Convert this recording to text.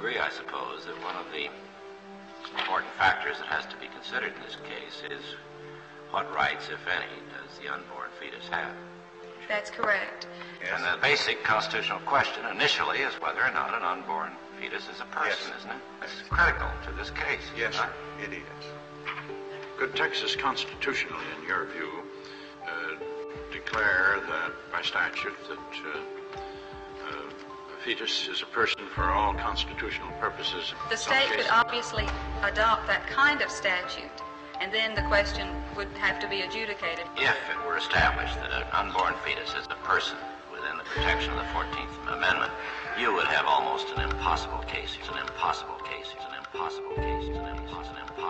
agree, I suppose, that one of the important factors that has to be considered in this case is what rights, if any, does the unborn fetus have? That's correct. Yes. And the basic constitutional question initially is whether or not an unborn fetus is a person, Yes. isn't it? It's critical to this case. Yes, not? sir, it is. Could Texas constitutionally, in your view, uh, declare that by statute that uh, a fetus is a person for all constitutional purposes? The state could obviously adopt that kind of statute, and then the question would have to be adjudicated. If it were established that an unborn fetus is a person within the protection of the 14th Amendment, you would have almost an impossible case. It's an impossible case. It's an impossible case. It's an impossible, impossible case. It's an impossible case.